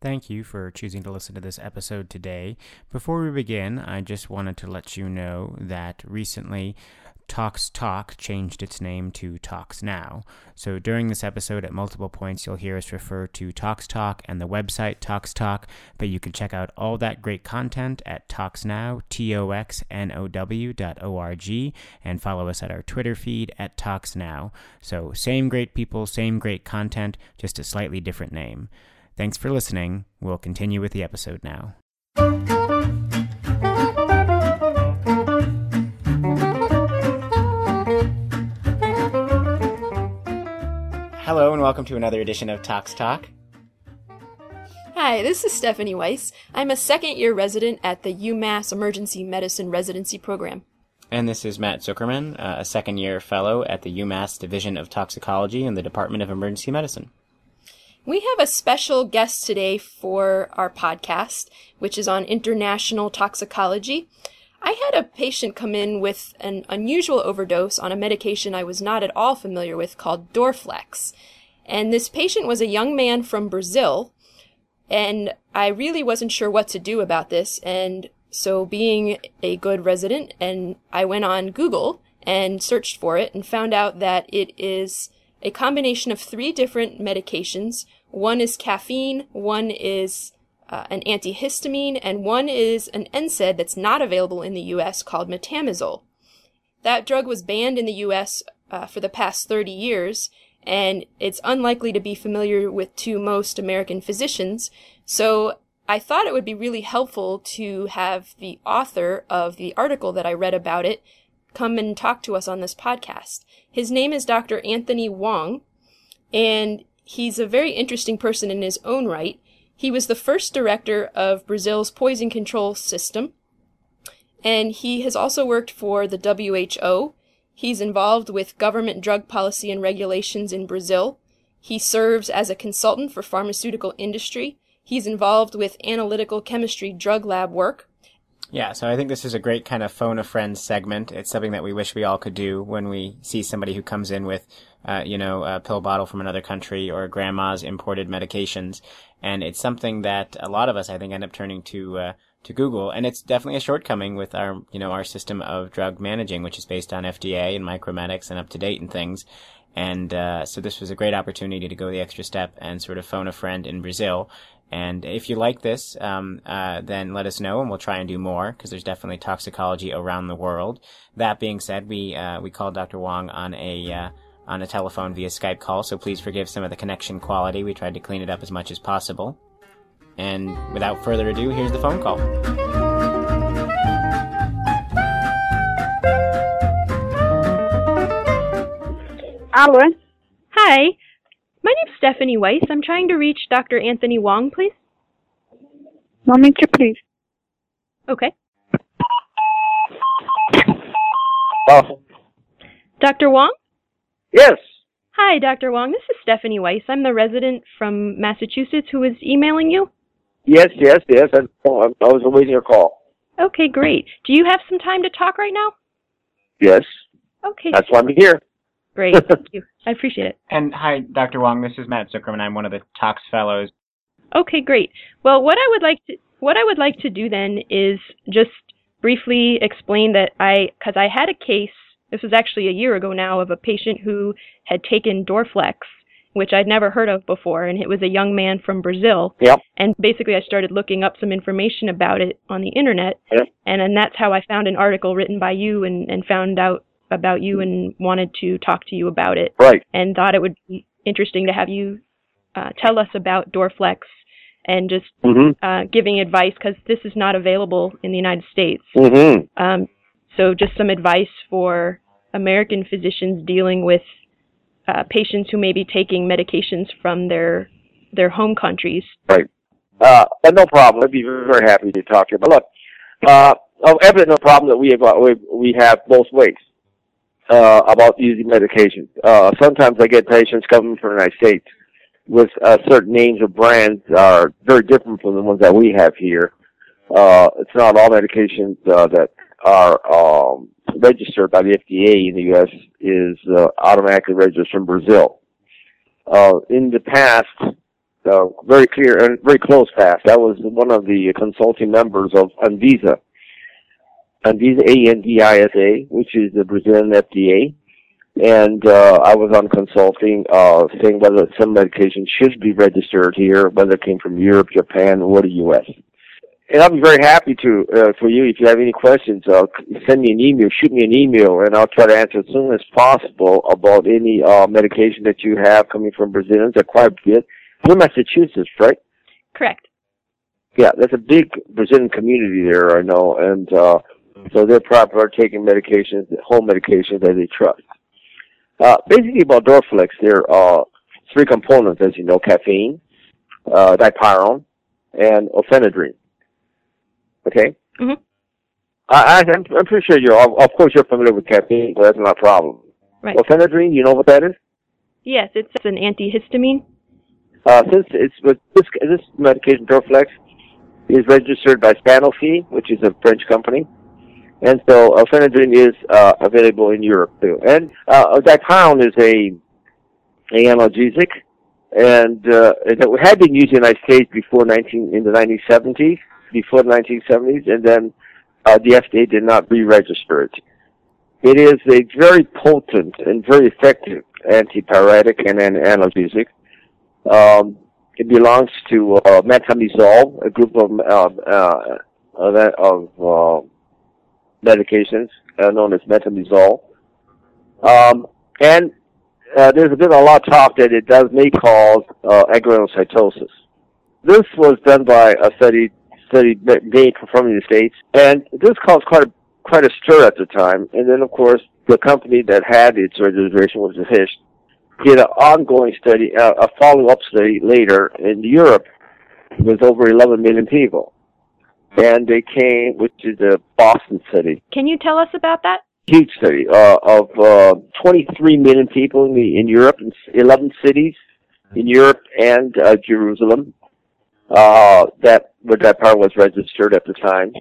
Thank you for choosing to listen to this episode today. Before we begin, I just wanted to let you know that recently Tox Talk changed its name to Tox Now. So during this episode, at multiple points, you'll hear us refer to Tox Talk and the website Tox Talk, but you can check out all that great content at Tox ToxNow, T-O-X-N-O-W dot O-R-G, and follow us at our Twitter feed at Tox Now. So same great people, same great content, just a slightly different name. Thanks for listening. We'll continue with the episode now. Hello, and welcome to another edition of Tox Talk. Hi, this is Stephanie Weiss. I'm a second year resident at the UMass Emergency Medicine Residency Program. And this is Matt Zuckerman, uh, a second year fellow at the UMass Division of Toxicology in the Department of Emergency Medicine. We have a special guest today for our podcast, which is on international toxicology. I had a patient come in with an unusual overdose on a medication I was not at all familiar with called Dorflex. And this patient was a young man from Brazil, and I really wasn't sure what to do about this. And so, being a good resident, and I went on Google and searched for it and found out that it is a combination of three different medications one is caffeine, one is uh, an antihistamine, and one is an NSAID that's not available in the US called metamizole. That drug was banned in the US uh, for the past 30 years, and it's unlikely to be familiar with to most American physicians. So I thought it would be really helpful to have the author of the article that I read about it come and talk to us on this podcast. His name is Dr. Anthony Wong, and he's a very interesting person in his own right. He was the first director of Brazil's poison control system, and he has also worked for the WHO. He's involved with government drug policy and regulations in Brazil. He serves as a consultant for pharmaceutical industry. He's involved with analytical chemistry drug lab work. Yeah, so I think this is a great kind of phone a friend segment. It's something that we wish we all could do when we see somebody who comes in with uh, you know, a pill bottle from another country or grandma's imported medications. And it's something that a lot of us, I think, end up turning to, uh, to Google. And it's definitely a shortcoming with our, you know, our system of drug managing, which is based on FDA and Micromedex and up to date and things. And, uh, so this was a great opportunity to go the extra step and sort of phone a friend in Brazil. And if you like this, um, uh, then let us know and we'll try and do more because there's definitely toxicology around the world. That being said, we, uh, we called Dr. Wong on a, uh, on a telephone via Skype call, so please forgive some of the connection quality. We tried to clean it up as much as possible. And without further ado, here's the phone call. Hello. Hi. My name's Stephanie Weiss. I'm trying to reach Dr. Anthony Wong, please. Moment, please. Okay. Oh. Dr. Wong? Yes. Hi, Dr. Wong. This is Stephanie Weiss. I'm the resident from Massachusetts who is emailing you. Yes, yes, yes. I, I was awaiting your call. Okay, great. Do you have some time to talk right now? Yes. Okay. That's why I'm here. Great. Thank you. I appreciate it. And hi, Dr. Wong. This is Matt Zuckerman. I'm one of the Tox Fellows. Okay, great. Well, what I would like to what I would like to do then is just briefly explain that I because I had a case this was actually a year ago now of a patient who had taken Dorflex, which I'd never heard of before, and it was a young man from Brazil. Yep. And basically, I started looking up some information about it on the internet, Yep. and then that's how I found an article written by you and, and found out about you and wanted to talk to you about it, Right. and thought it would be interesting to have you uh, tell us about Dorflex and just Mm-hmm. uh, giving advice because this is not available in the United States. Mm-hmm. Um, so just some advice for American physicians dealing with uh, patients who may be taking medications from their their home countries. Uh, but no problem. I'd be very, happy to talk to you. But look, uh, oh, evident no problem that we have, uh, we, we have both ways, uh, about using medication. Uh, sometimes I get patients coming from the United States with, uh, certain names or brands are very different from the ones that we have here. Uh, it's not all medications, uh, that are, um, registered by the FDA in the U.S. is, uh, automatically registered from Brazil. Uh, in the past, uh, very clear and very close past. I was one of the consulting members of Anvisa. Anvisa, A-N-V-I-S-A, which is the Brazilian FDA. And uh, I was on consulting, uh, saying whether some medication should be registered here, whether it came from Europe, Japan, or the U.S. And I'll be very happy to uh, for you if you have any questions. Uh, send me an email, shoot me an email, and I'll try to answer as soon as possible about any uh, medication that you have coming from Brazilians. They're quite good. You're Massachusetts, right? Correct. Yeah, there's a big Brazilian community there, I know, and uh, so they're probably are taking medications, home medications that they trust. Uh, basically, about Dorflex, there are three components, as you know: caffeine, uh, dipyron, and orphenadrine. Okay. Mhm. I, I, I'm, I'm pretty sure you're. Of of course, you're familiar with caffeine, so that's not a problem. Right. Orphenadrine, you know what that is? Yes, it's an antihistamine. Uh, since it's with this this medication Dorflex is registered by Sanofi, which is a French company, and so orphenadrine is uh, available in Europe too. And uh, dipyron is a a analgesic, and uh, it had been used in the United States before 19 in the 1970s, before the 1970s, and then uh, the FDA did not re-register it. It is a very potent and very effective antipyretic and an analgesic. Um, it belongs to uh, metamizole, a group of uh, uh, of, of uh, medications uh, known as metamizole. Um, and uh, there's been a lot of talk that it does may cause uh, agranulocytosis. This was done by a study study performed in the states, and this caused quite a quite a stir at the time. And then, of course, the company that had its registration was Fish did an ongoing study, uh, a follow-up study later in Europe with over 11 million people. And they came, which is the Boston city. Can you tell us about that? huge city uh, of uh, 23 million people in, the, in Europe, in 11 cities in Europe and uh, Jerusalem. Uh, that where that power was registered at the time,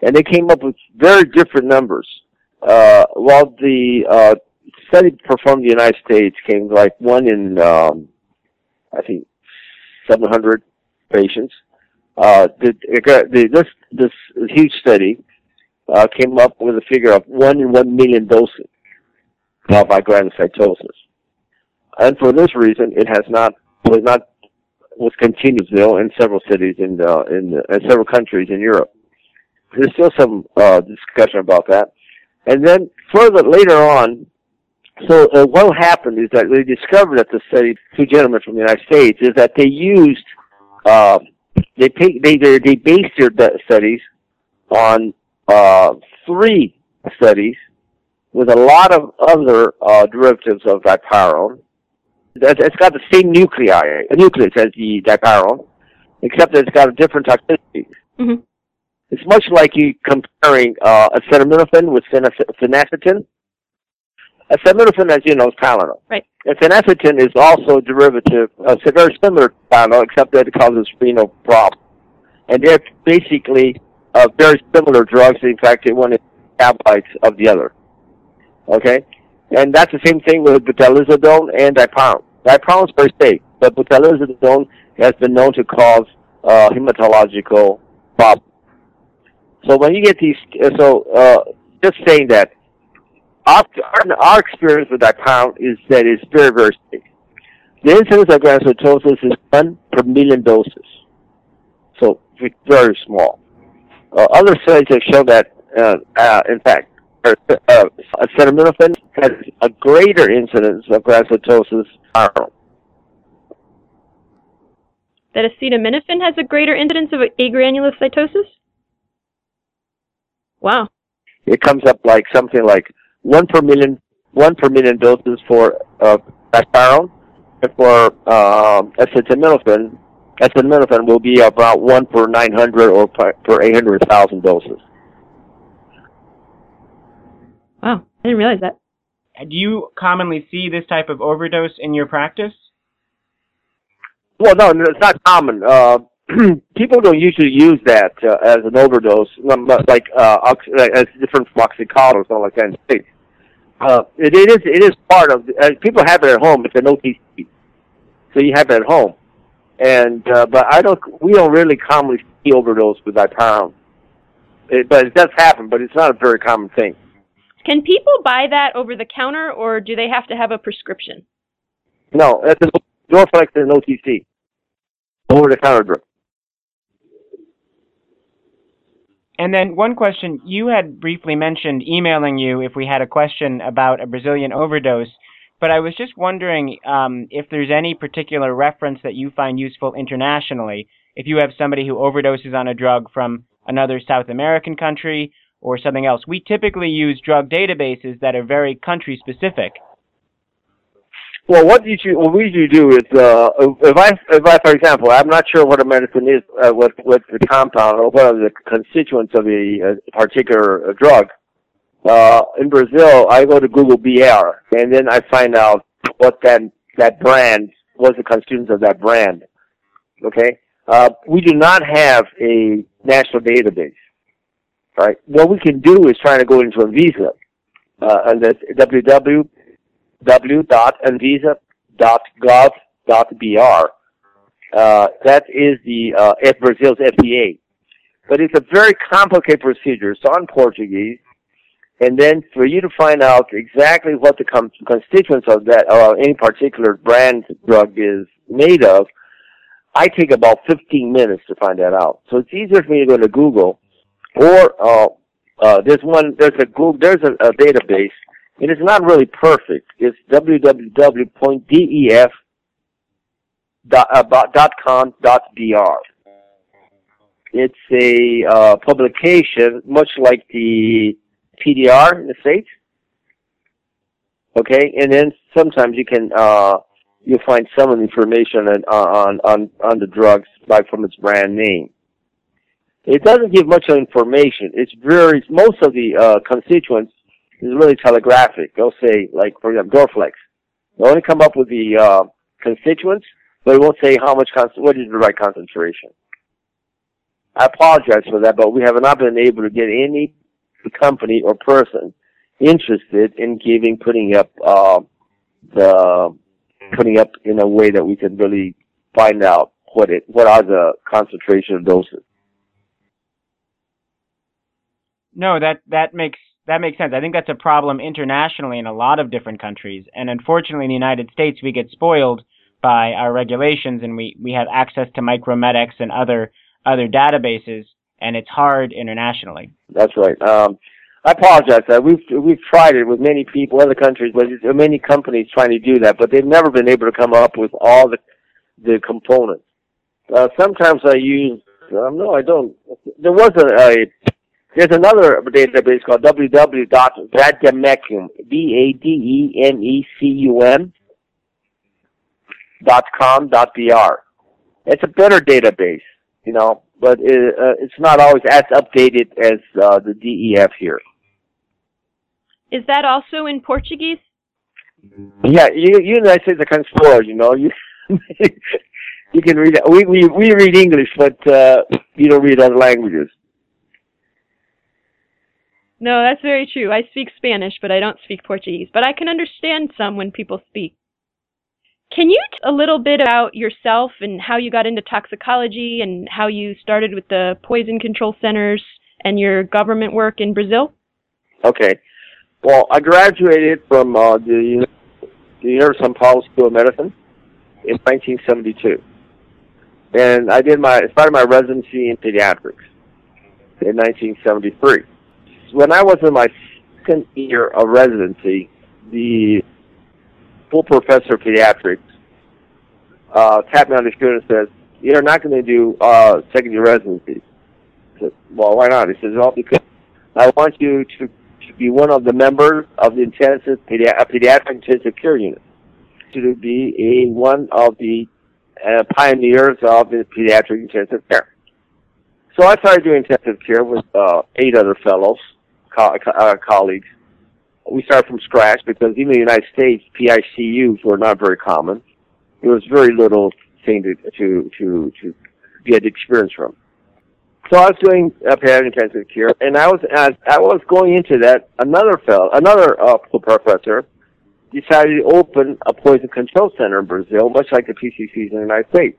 and they came up with very different numbers. Uh, while the uh, study performed in the United States came like one in, um, I think, 700 patients. Uh, the, the, this this huge study uh, came up with a figure of one in one million doses of granulocytosis. And for this reason, it has not was not was continued still in several cities in the, in, the, in several countries in Europe. There's still some uh, discussion about that. And then further later on, so uh, what happened is that they discovered that the study, two gentlemen from the United States, is that they used uh, they pay, they they they based their studies on uh, three studies with a lot of other uh, derivatives of dipyrone. That- It's got the same nuclei, a nucleus as the dipyrone, except that it's got a different toxicity. Mhm. It's much like you comparing uh, acetaminophen with phenac- phenacetin. Acetaminophen, as you know, is Tylenol. Right. And phenacetin is also a derivative, uh, it's very similar to Tylenol, except that it causes renal problems. And they're basically uh, very similar drugs. In fact, they one is metabolites of the other. Okay? And that's the same thing with Butazolidin and dipyron. Dipyron is very safe, but Butazolidin has been known to cause uh, hematological problems. So when you get these, uh, so uh, just saying that, our, our, experience with dipyron is that it's very, very safe. The incidence of granulocytosis is one per million doses. So it's very small. Uh, other studies have shown that, uh, uh, in fact, uh, uh, acetaminophen has a greater incidence of granulocytosis. That acetaminophen has a greater incidence of agranulocytosis? Wow. It comes up like something like one per million, one per million doses for uh, dipyron, and for um, acetaminophen, acetaminophen will be about one per 900 or per, per 800,000 doses. Wow. I didn't realize that. Do you commonly see this type of overdose in your practice? Well, no, no, it's not common. Uh, people don't usually use that uh, as an overdose, um, like uh, ox- as different from oxycontin or something like that. in the States. Uh, it, it is it is part of. Uh, people have it at home. It's an OTC, so you have it at home, and uh, but I don't. We don't really commonly see overdose with dipyrone. It, but it does happen, but it's not a very common thing. Can people buy that over the counter, or do they have to have a prescription? No, that's a Dorflex is an OTC, over the counter drug. And then one question you had briefly mentioned emailing you if we had a question about a Brazilian overdose, but I was just wondering um, if there's any particular reference that you find useful internationally. If you have somebody who overdoses on a drug from another South American country or something else, we typically use drug databases that are very country specific. Well, what you what we usually do is, uh, if I, if I, for example, I'm not sure what a medicine is, uh, what, what the compound or what are the constituents of a, a particular drug. Uh, in Brazil, I go to Google BR, and then I find out what that, that brand, what's the constituents of that brand. Okay? Uh, we do not have a national database. Right? What we can do is try to go into Anvisa, uh, and that's www www.anvisa.gov.br. Uh, that is the uh, Brazil's FDA. But it's a very complicated procedure. It's on Portuguese. And then for you to find out exactly what the com- constituents of that, or uh, any particular brand drug is made of, I take about 15 minutes to find that out. So it's easier for me to go to Google, or uh, uh, there's one, there's a Google, there's a, a database it is not really perfect. It's www.def.com.br. It's a uh, publication, much like the PDR in the States. Okay, and then sometimes you can uh, you'll find some information on on on, on the drugs like from its brand name. It doesn't give much information. It's very most of the uh, constituents is really telegraphic. They'll say, like, for example, Dorflex. They'll only come up with the uh, constituents, but it won't say how much, what is the right concentration. I apologize for that, but we have not been able to get any company or person interested in giving, putting up, uh, the, putting up in a way that we can really find out what it, what are the concentration of doses. No, that, that makes that makes sense. I think that's a problem internationally in a lot of different countries. And unfortunately, in the United States, we get spoiled by our regulations and we, we have access to Micromedex and other, other databases, and it's hard internationally. That's right. Um, I apologize. Uh, we've we've tried it with many people, other countries, but many companies trying to do that, but they've never been able to come up with all the the components. Uh, sometimes I use um, no, I don't. There was a, a there's another database called www.vademecum, B-A-D-E-M-E-C-U-M dot com dot br. It's a better database, you know, but it, uh, it's not always as updated as uh, the DEF here. Is that also in Portuguese? Yeah, you you United States are kind of spoiled, you know. You you can read. We we we read English, but uh, you don't read other languages. No, that's very true. I speak Spanish, but I don't speak Portuguese. But I can understand some when people speak. Can you a little bit about yourself and how you got into toxicology and how you started with the poison control centers and your government work in Brazil? Okay. Well, I graduated from uh, the, the University of São Paulo School of Medicine in 1972, and I did my started my residency in pediatrics in 1973 when I was in my second year of residency, the full professor of pediatrics uh, tapped me on the shoulder and says, "You're not going to do uh, second year residency." I said, "Well, why not?" He says, "Well, because I want you to, to be one of the members of the intensive pedi- pediatric intensive care unit, to be a one of the uh, pioneers of the pediatric intensive care." So I started doing intensive care with uh, eight other fellows co- uh, colleagues. We started from scratch because even in the United States, PICUs were not very common. There was very little thing to to to, to get experience from. So I was doing uh, pediatric intensive care, and I was as I was going into that, another fellow, another uh, professor, decided to open a poison control center in Brazil, much like the PCCs in the United States.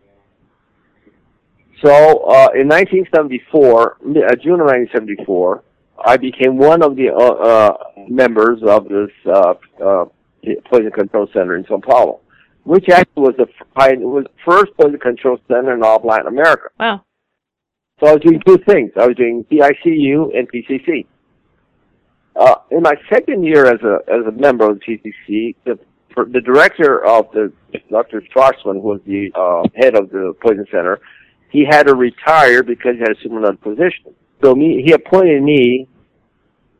So uh, in 1974, uh, June of 1974, I became one of the uh, uh, members of this uh, uh, poison control center in Sao Paulo, which actually was the was the first poison control center in all of Latin America. Wow. So I was doing two things. I was doing PICU and PCC. Uh, in my second year as a as a member of the PCC, the the director of the Dr. Schwarzman, who was the uh, head of the poison center, he had to retire because he had assume another position. So me, he appointed me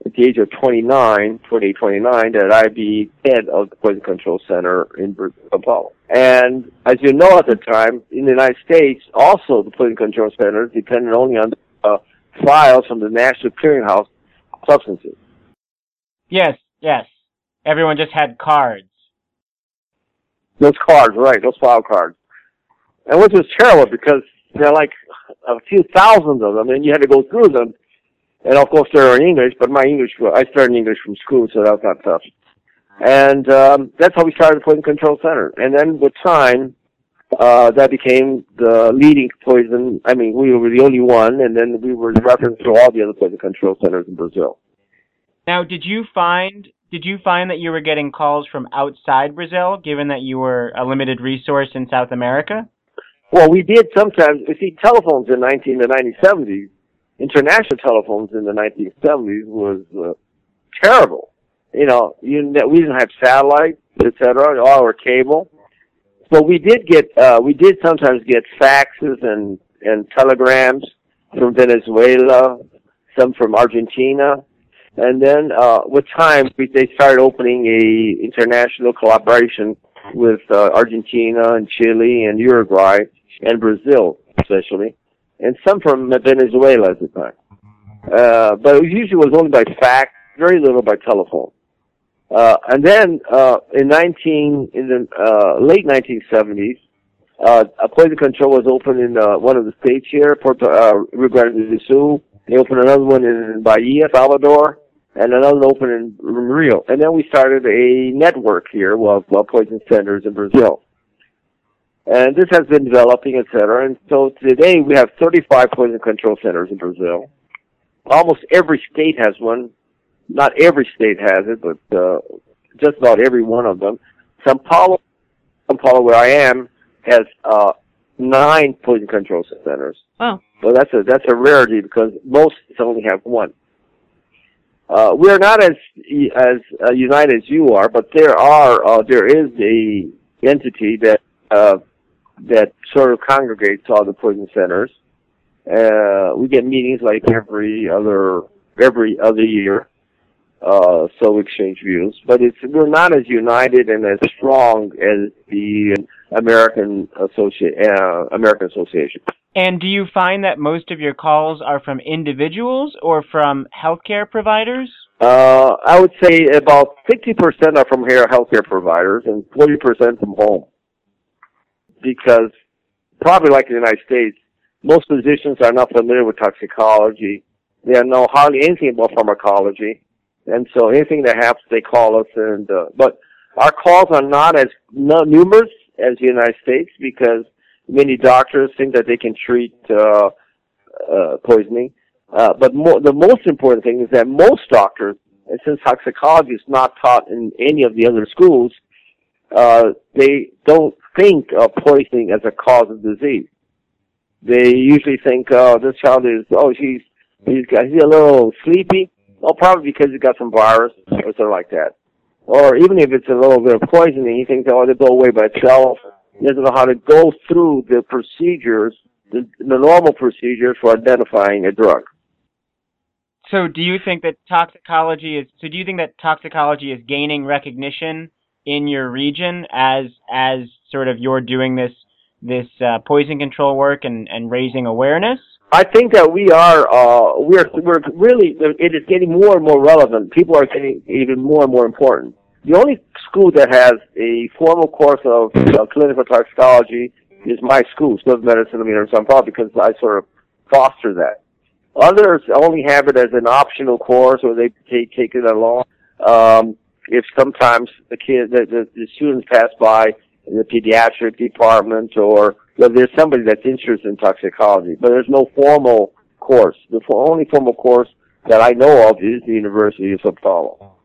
at the age of 29, 28, 29, that I be head of the Poison Control Center in Sao Paulo. And as you know at the time, in the United States, also the Poison Control Center depended only on uh, files from the National Clearinghouse of Substances. Yes, yes. Everyone just had cards. Those cards, right, those file cards. And which was terrible because there are like a few thousands of them and you had to go through them and of course they're in English, but my English, I started English from school, so that was not tough. And um, that's how we started the Poison Control Center. And then with time, uh, that became the leading poison. I mean, we were the only one, and then we were referenced to all the other poison control centers in Brazil. Now, did you find did you find that you were getting calls from outside Brazil, given that you were a limited resource in South America? Well, we did sometimes. You see, telephones in 19 to 1970s international telephones in the 1970s was uh, terrible. You know, you, we didn't have satellite, etc., all our cable. But we did get, uh, we did sometimes get faxes and, and telegrams from Venezuela, some from Argentina. And then, uh, with time, we, they started opening a international collaboration with, uh, Argentina and Chile and Uruguay and Brazil, especially and some from Venezuela at the time. Uh, but it usually was only by fax, very little by telephone. Uh, and then, uh, in 19, in the, uh, late 1970s, uh, a poison control was opened in, uh, one of the states here, Puerto, uh, Rio Grande do Sul. They opened another one in Bahia, Salvador, and another one opened in Rio. And then we started a network here of, of poison centers in Brazil. And this has been developing, et cetera. And so today we have 35 poison control centers in Brazil. Almost every state has one. Not every state has it, but uh, just about every one of them. Sao Paulo, Sao Paulo, where I am, has uh, nine poison control centers. Wow. So that's a that's a rarity because most only have one. Uh, we are not as as uh, united as you are, but there are uh, there is a entity that uh, that sort of congregates all the poison centers. Uh, we get meetings like every other every other year, uh, so we exchange views. But it's we're not as united and as strong as the American Associ- uh, American Association. And do you find that most of your calls are from individuals or from healthcare providers? Uh, I would say about 60% are from here healthcare providers and 40% from home because probably like in the United States, most physicians are not familiar with toxicology. They know hardly anything about pharmacology. And so anything that happens, they call us and, uh, but our calls are not as numerous as the United States because many doctors think that they can treat, uh, uh, poisoning. Uh, but more, the most important thing is that most doctors, since toxicology is not taught in any of the other schools, uh, they don't think of poisoning as a cause of disease. They usually think, oh, this child is, oh, he's, he's got, he's a little sleepy. Oh, probably because he got some virus or something like that. Or even if it's a little bit of poisoning, he thinks, oh, it'll go away by itself. He doesn't know how to go through the procedures, the, the normal procedures for identifying a drug. So do you think that toxicology is, so do you think that toxicology is gaining recognition in your region as as sort of you're doing this this uh, poison control work and, and raising awareness? I think that we are uh, we're we're really it is getting more and more relevant. People are getting even more and more important. The only school that has a formal course of uh, clinical toxicology is my school, School of Medicine of University of Paulo, because I sort of foster that. Others only have it as an optional course, or they take take it along. Um, if sometimes the kid, the, the, the students pass by the pediatric department or that there's somebody that's interested in toxicology, but there's no formal course. The only formal course that I know of is the University of Sao Paulo.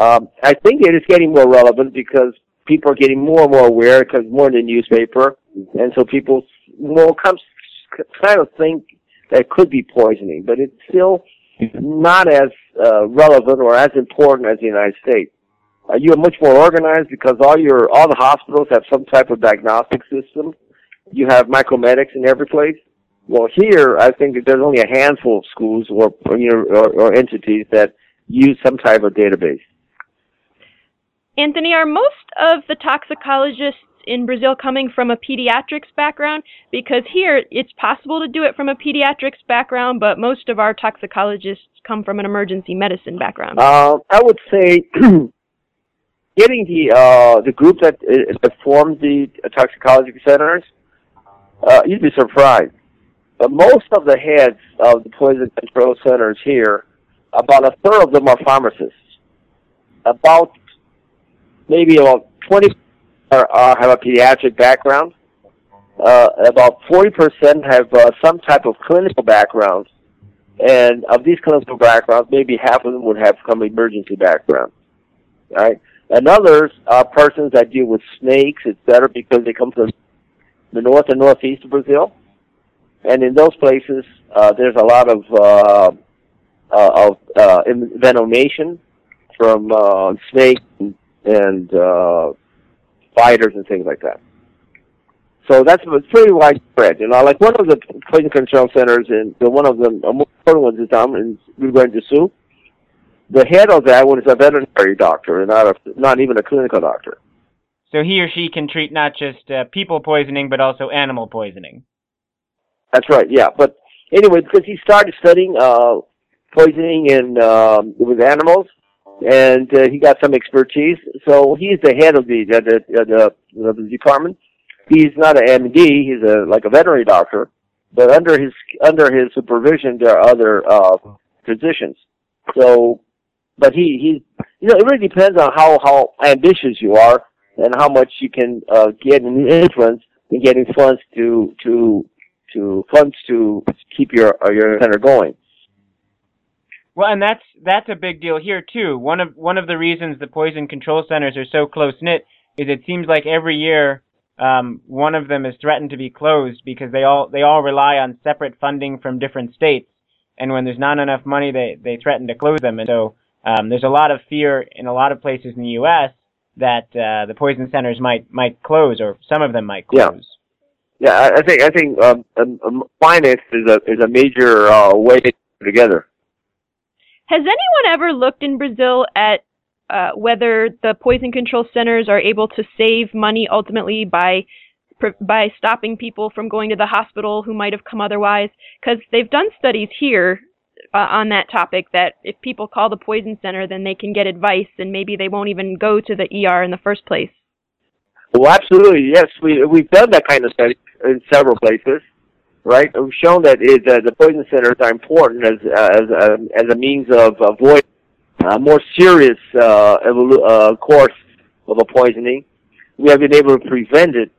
Um, I think it is getting more relevant because people are getting more and more aware because more in the newspaper, and so people will come kind of think that it could be poisoning, but it's still not as uh, relevant or as important as the United States. Uh, you are much more organized because all your all the hospitals have some type of diagnostic system. You have Micromedex in every place. Well, here I think that there's only a handful of schools or you know or, or entities that use some type of database. Anthony, are most of the toxicologists in Brazil coming from a pediatrics background? Because here it's possible to do it from a pediatrics background, but most of our toxicologists come from an emergency medicine background. Uh, I would say getting the uh, the group that, uh, that formed the toxicology centers, uh, you'd be surprised. But most of the heads of the poison control centers here, about a third of them are pharmacists. About maybe about 20 are, uh, have a pediatric background. Uh, about 40% have uh, some type of clinical background. And of these clinical backgrounds, maybe half of them would have some emergency background. Right? And others are persons that deal with snakes, etc., because they come from the north and northeast of Brazil. And in those places, uh, there's a lot of uh, uh, of uh, envenomation from uh, snakes and, and uh, spiders and things like that. So that's pretty widespread. You know, like one of the poison control centers, and the one of the most important ones is down in Rio Grande do Sul the head of that one is a veterinary doctor and not a, not even a clinical doctor. So he or she can treat not just uh, people poisoning but also animal poisoning. That's right. Yeah, but anyway, because he started studying uh, poisoning in um, with animals, and uh, he got some expertise. So he's the head of the uh, the, uh, the, the department. He's not an MD. He's a like a veterinary doctor, but under his under his supervision, there are other uh, physicians. So but he he you know it really depends on how how ambitious you are and how much you can uh, get an influence in getting funds to to to funds to keep your uh, your center going. Well, and that's that's a big deal here too. One of one of the reasons the poison control centers are so close knit is it seems like every year um, one of them is threatened to be closed because they all they all rely on separate funding from different states, and when there's not enough money, they they threaten to close them, and so um, there's a lot of fear in a lot of places in the U.S. that uh, the poison centers might might close, or some of them might close. Yeah, yeah I think I think um, um, um, finance is a is a major uh, way to together. Has anyone ever looked in Brazil at uh, whether the poison control centers are able to save money ultimately by by stopping people from going to the hospital who might have come otherwise? Because they've done studies here uh, on that topic that if people call the poison center, then they can get advice and maybe they won't even go to the ER in the first place. Well, absolutely, yes. We we've done that kind of study in several places, right? We've shown that it, uh, the poison centers are important as uh, as uh, as a means of avoiding a more serious uh, evolu- uh, course of a poisoning. We have been able to prevent it,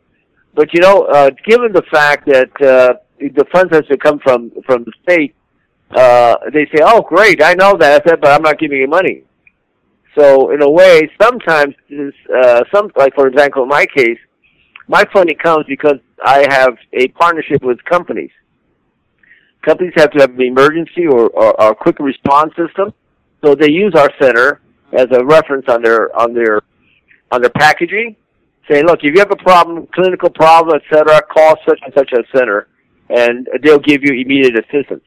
but you know, uh, given the fact that uh, the funds has to come from from the state, uh, they say, "Oh, great, I know that," I said, "But I'm not giving you money." So in a way, sometimes uh, some like for example, in my case, my funding comes because I have a partnership with companies. Companies have to have an emergency or, or, or quick response system, so they use our center as a reference on their on their on their packaging, saying, "Look, if you have a problem, clinical problem, etc., call such and such a center, and they'll give you immediate assistance."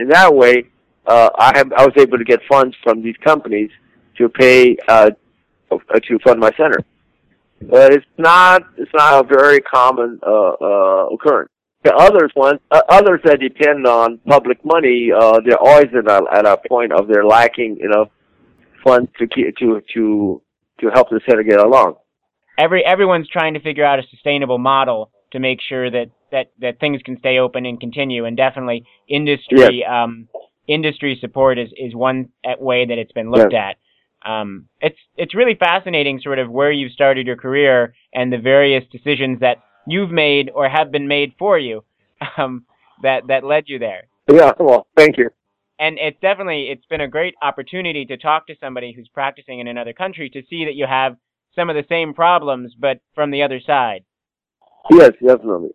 In that way, uh, I have I was able to get funds from these companies to pay uh, to fund my center. But it's not it's not a very common uh, uh, occurrence. The others ones uh, others that depend on public money, uh, they're always at a, at a point of they're lacking you know funds to keep, to to to help the center get along. Every everyone's trying to figure out a sustainable model to make sure that that that things can stay open and continue. And definitely, industry um, industry support is is one way that it's been looked at. Um, it's it's really fascinating, sort of where you've started your career and the various decisions that you've made or have been made for you um, that that led you there. Yeah, well, thank you. And it's definitely it's been a great opportunity to talk to somebody who's practicing in another country to see that you have some of the same problems, but from the other side. Yes, definitely.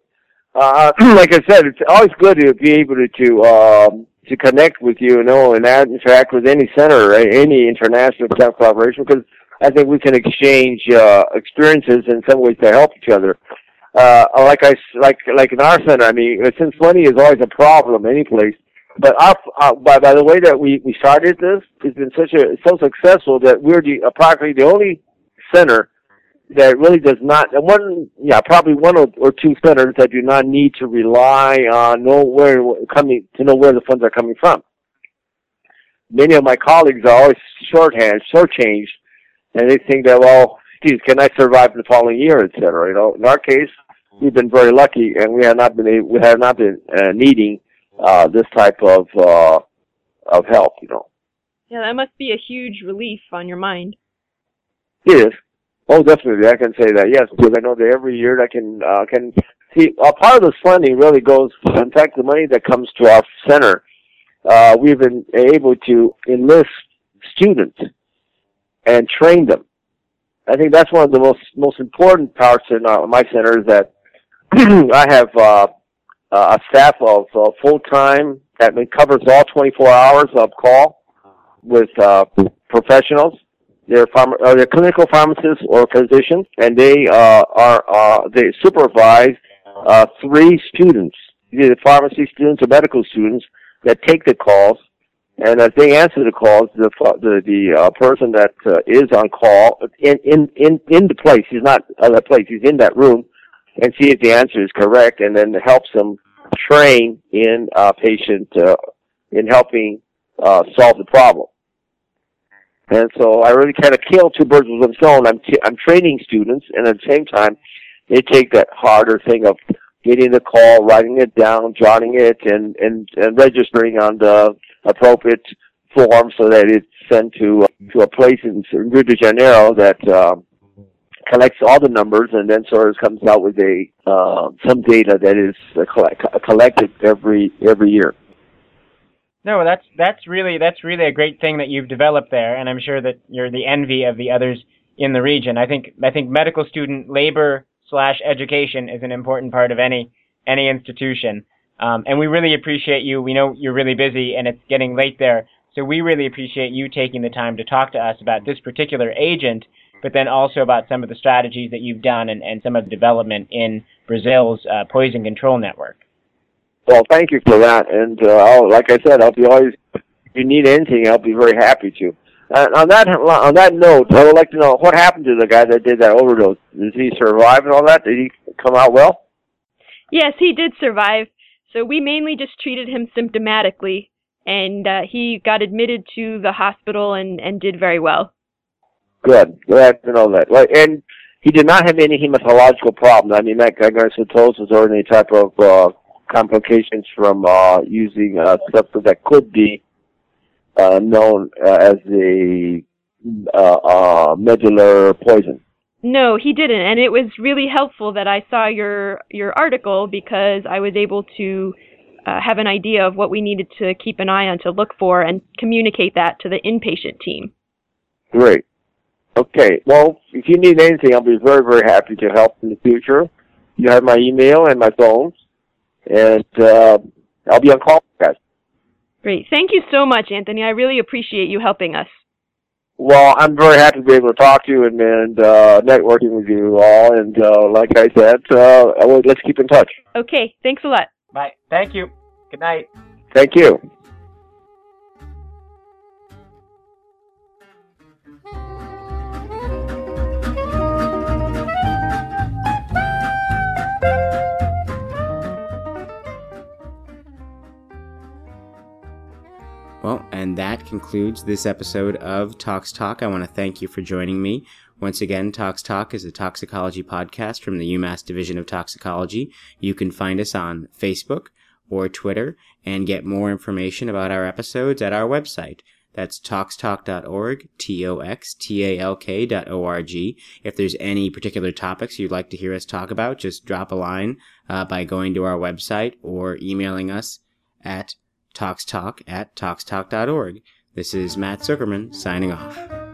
Uh, like I said, it's always good to be able to to, um, to connect with you, you know, and interact with any center, right? any international collaboration, because I think we can exchange uh, experiences in some ways to help each other. Uh, like I like like in our center, I mean, since money is always a problem any place, but our, uh, by by the way that we we started this, it's been such a so successful that we're the approximately the only center that really does not, and one, yeah, probably one or, or two centers that do not need to rely on know where coming to know where the funds are coming from. Many of my colleagues are always shorthand, shortchanged, and they think that, well, geez, can I survive the following year, et cetera. You know, in our case, we've been very lucky, and we have not been we have not been uh, needing uh, this type of uh, of help. You know. Yeah, that must be a huge relief on your mind. It is. Oh, definitely, I can say that. Yes, because I know that every year I can uh, can see a part of this funding really goes. In fact, the money that comes to our center, uh, we've been able to enlist students and train them. I think that's one of the most most important parts in uh, my center is that I have uh, a staff of uh, full time that covers all 24 hours of call with uh, professionals they're, pharma, uh, they're clinical pharmacists or physicians, and they uh, are uh, they supervise uh, three students, either pharmacy students or medical students, that take the calls. And as they answer the calls, the the, the uh, person that uh, is on call in in in in the place, he's not at the place, he's in that room, and see if the answer is correct, and then helps them train in uh, patient uh, in helping uh, solve the problem. And so I really kind of kill two birds with one stone. I'm t- I'm training students, and at the same time, they take that harder thing of getting the call, writing it down, jotting it, and and, and registering on the appropriate form so that it's sent to uh, to a place in Rio de Janeiro that uh, collects all the numbers and then sort of comes out with a uh, some data that is uh, collect, collected every every year. No, that's that's really that's really a great thing that you've developed there, and I'm sure that you're the envy of the others in the region. I think I think medical student labor slash education is an important part of any any institution, um, and we really appreciate you. We know you're really busy, and it's getting late there, so we really appreciate you taking the time to talk to us about this particular agent, but then also about some of the strategies that you've done and, and some of the development in Brazil's uh, poison control network. Well, thank you for that. And uh, I'll, like I said, I'll be always. If you need anything, I'll be very happy to. Uh, on that on that note, I would like to know what happened to the guy that did that overdose. Did he survive and all that? Did he come out well? Yes, he did survive. So we mainly just treated him symptomatically, and uh, he got admitted to the hospital and and did very well. Good. Glad to know that. Right, and he did not have any hematological problems. I mean, that ganocytosis or any type of uh, complications from uh, using a substance that could be uh, known uh, as a uh, uh, medullary poison. No, he didn't, and it was really helpful that I saw your your article because I was able to uh, have an idea of what we needed to keep an eye on to look for and communicate that to the inpatient team. Great. Okay. Well, if you need anything, I'll be very, very happy to help in the future. You have my email and my phone and uh, I'll be on call, guys. Great. Thank you so much, Anthony. I really appreciate you helping us. Well, I'm very happy to be able to talk to you and, and uh, networking with you all. And uh, like I said, uh, let's keep in touch. Okay. Thanks a lot. Bye. Thank you. Good night. Thank you. Concludes this episode of Tox Talk. I want to thank you for joining me. Once again, Tox Talk is a toxicology podcast from the UMass Division of Toxicology. You can find us on Facebook or Twitter and get more information about our episodes at our website. That's toxtalk.org, T-O-X-T-A-L-K dot O-R-G. If there's any particular topics you'd like to hear us talk about, just drop a line uh, by going to our website or emailing us at toxtalk at toxtalk.org. This is Matt Zuckerman signing off.